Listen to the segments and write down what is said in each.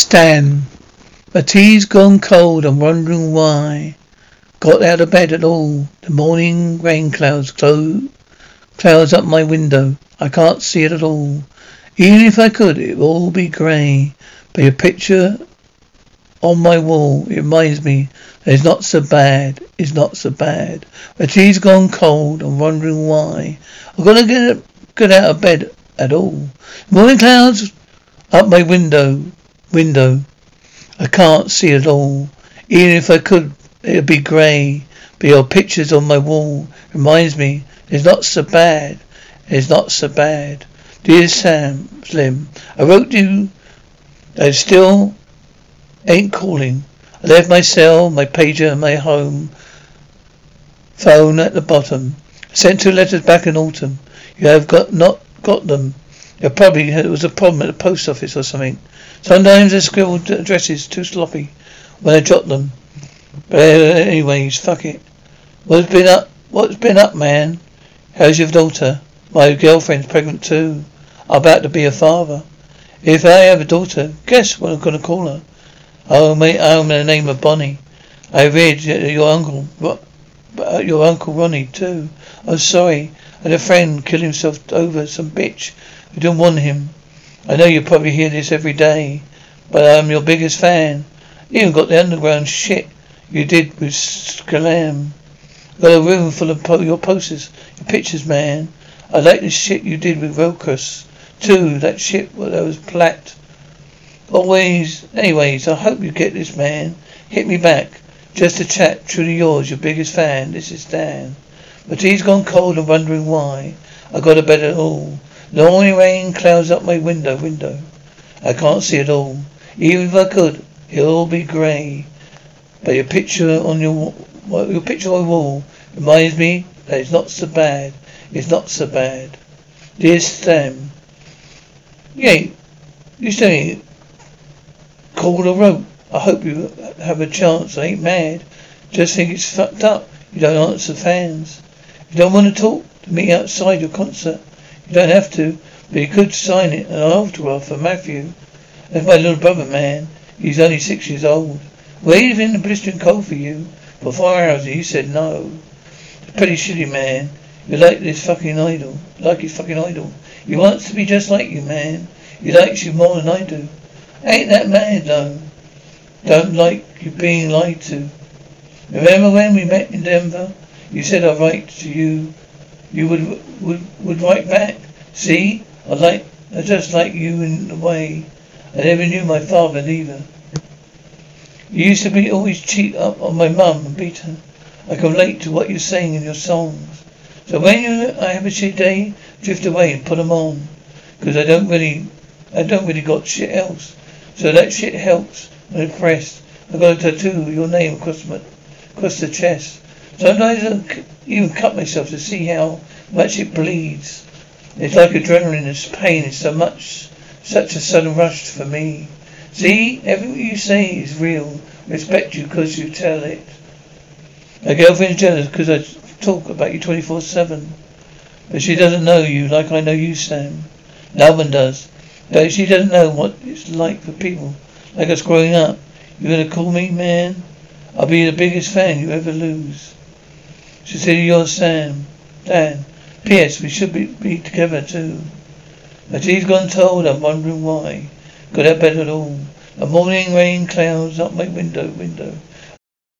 Stan. My tea's gone cold, I'm wondering why. Got out of bed at all. The morning rain clouds clo- clouds up my window. I can't see it at all. Even if I could, it would all be grey. But your picture on my wall, it reminds me that it's not so bad. It's not so bad. My tea's gone cold, I'm wondering why. I've got to get, get out of bed at all. Morning clouds up my window window. I can't see at all. Even if I could, it'd be grey. But your pictures on my wall reminds me it's not so bad. It's not so bad. Dear Sam, Slim, I wrote you I still ain't calling. I left my cell, my pager, my home phone at the bottom. I sent two letters back in autumn. You have got not got them. There probably was a problem at the post office or something. Sometimes I scribbled addresses too sloppy when I jot them. But anyways, fuck it. What's been up? What's been up, man? How's your daughter? My girlfriend's pregnant too. I'm about to be a father. If I have a daughter, guess what I'm gonna call her? Oh, mate, I'm the name of Bonnie. I read your uncle, uh, your uncle Ronnie too. I'm sorry. I had a friend kill himself over some bitch who don't want him. I know you probably hear this every day, but I'm your biggest fan. You even got the underground shit you did with Skam. Got a room full of po- your posters, your pictures, man. I like the shit you did with Rawkus, too. That shit that was plat. Always, anyways, I hope you get this, man. Hit me back. Just a chat. Truly yours, your biggest fan. This is Stan. But he's gone cold and wondering why. I got a better all. The morning rain clouds up my window, window. I can't see it all. Even if I could, it'll be grey. But your picture on your your picture on the wall reminds me that it's not so bad. It's not so bad. Dear Sam, ain't you ain't called or wrote. I hope you have a chance. I ain't mad. Just think it's fucked up. You don't answer fans. You don't want to talk to me outside your concert. You don't have to, but you could sign it an autograph for Matthew. That's my little brother, man. He's only six years old. Waited in the blistering cold for you for four hours and you said no. It's pretty shitty, man. You like this fucking idol. Like his fucking idol. He wants to be just like you, man. He likes you more than I do. Ain't that mad, though? Don't like you being lied to. Remember when we met in Denver? You said I'd write to you you would would would write back. See, I like I just like you in a way. I never knew my father either. You used to be always cheat up on my mum and beat her. I can relate to what you're saying in your songs. So when you I have a shit day, drift away and put 'em on, because I don't really I don't really got shit else. So that shit helps. I'm impressed. I got a tattoo with your name across my across the chest. Sometimes I even cut myself to see how much it bleeds. It's like adrenaline and pain is so much, such a sudden rush for me. See, everything you say is real. Respect you because you tell it. My girlfriend's jealous because I talk about you 24-7. But she doesn't know you like I know you, Sam. No one does. She doesn't know what it's like for people like us growing up. You're gonna call me man? I'll be the biggest fan you ever lose. She said, you're Sam. Dan. P.S. We should be, be together too. But he's gone told, I'm wondering why. Got out bed at all. The morning rain clouds up my window, window.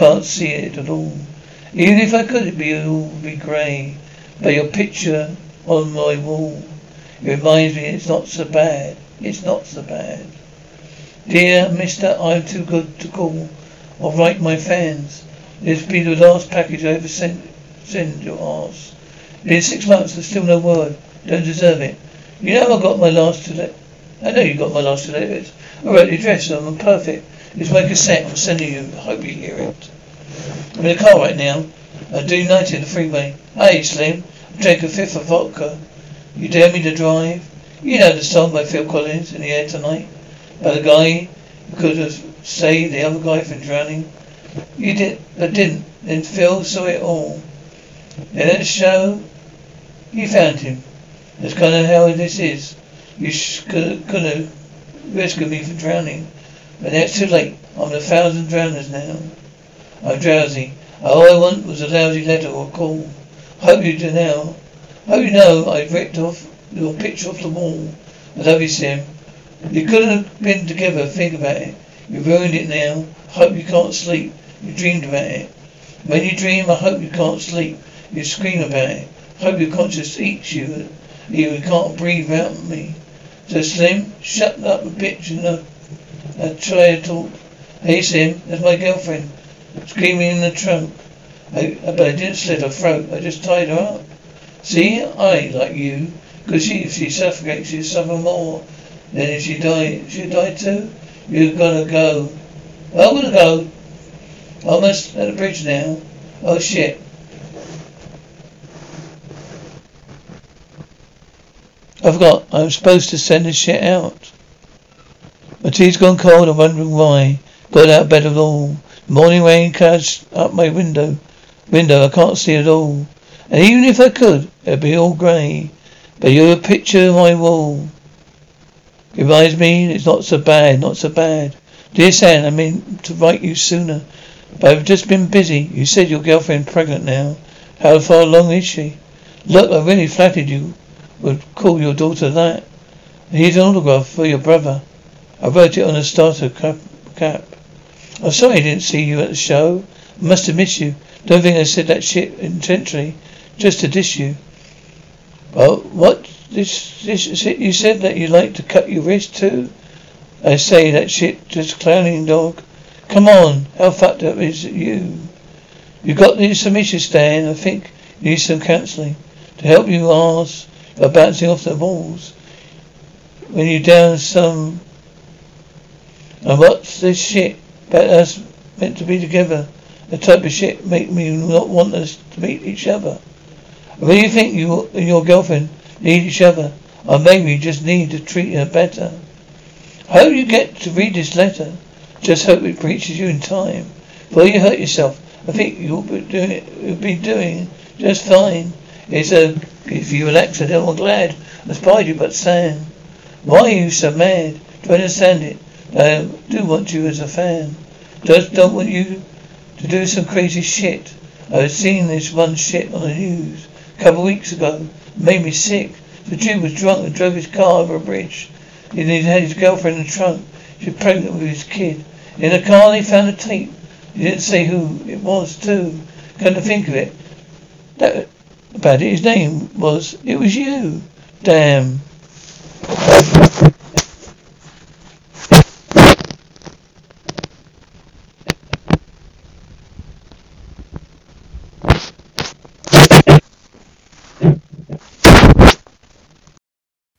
Can't see it at all. Even if I could, it'd be all be grey. But your picture on my wall, it reminds me it's not so bad. It's not so bad. Dear Mister, I'm too good to call or write my fans. This be the last package I ever sent send your arse. Been six months and still no word. Don't deserve it. You know I got my last two. I know you got my last two. I wrote the address on them. Perfect. It's my cassette. I'm sending you. I hope you hear it. I'm in a car right now. I do 90 on the freeway. Hey, Slim. I drank a fifth of vodka. You dare me to drive? You know the song by Phil Collins, In the Air Tonight? About the guy who could have saved the other guy from drowning. You did, but didn't. Then Phil saw it all. In that show, you found him. That's kind of how this is. You sh- could have rescued me from drowning. But now it's too late. I'm a thousand drowners now. I'm drowsy. All I want was a lousy letter or a call. Hope you do now. Hope you know I ripped off your picture off the wall. I love you, Slim. You couldn't have been together. Think about it. You ruined it now. Hope you can't sleep. You dreamed about it. When you dream, I hope you can't sleep. You scream about it. Hope your conscience eats you. You can't breathe out of me. So Slim, shut up a bitch and uh, try to. Hey Slim, that's my girlfriend. Screaming in the trunk. I, but I didn't slit her throat. I just tied her up. See, I like you. Because she, if she suffocates, she'll suffer more. Then if she die, she'll die too. You're gonna go. I'm gonna go. Almost at the bridge now. Oh shit. I forgot. I'm supposed to send this shit out. My tea's gone cold. I'm wondering why. Got out of bed at all. Morning rain clouds up my window. Window. I can't see at all. And even if I could, it'd be all grey. But you're a picture on my wall. Reminds me it's not so bad, not so bad. Dear Sam, I meant to write you sooner. But I've just been busy. You said your girlfriend's pregnant now. How far along is she? Look, I really flattered you would call your daughter that. Here's an autograph for your brother. I wrote it on a starter cap. cap. I'm sorry I didn't see you at the show. I must have missed you. Don't think I said that shit intentionally, just to diss you. Well, what? This, this, you said that you like to cut your wrist too? I say that shit, just clowning dog. Come on, how fucked up is you? You got the submission stand. I think you need some counselling to help you ask about bouncing off the walls. When you down some and what's this shit about us meant to be together? The type of shit make me not want us to meet each other. I really think you and your girlfriend need each other. Or maybe you just need to treat her better. I hope you get to read this letter. Just hope it reaches you in time. Before you hurt yourself, I think you'll be doing you'll be doing just fine. It's a if you relax it, I'm glad I spied you, but Sam, why are you so mad? Do I understand it? I do want you as a fan. Just don't want you to do some crazy shit. I was seeing this one shit on the news a couple of weeks ago. It made me sick. The Jew was drunk and drove his car over a bridge. He had his girlfriend in the trunk. She was pregnant with his kid. In the car they found a tape. He didn't say who it was too. Come to think of it, that about it, his name was it was you. Damn.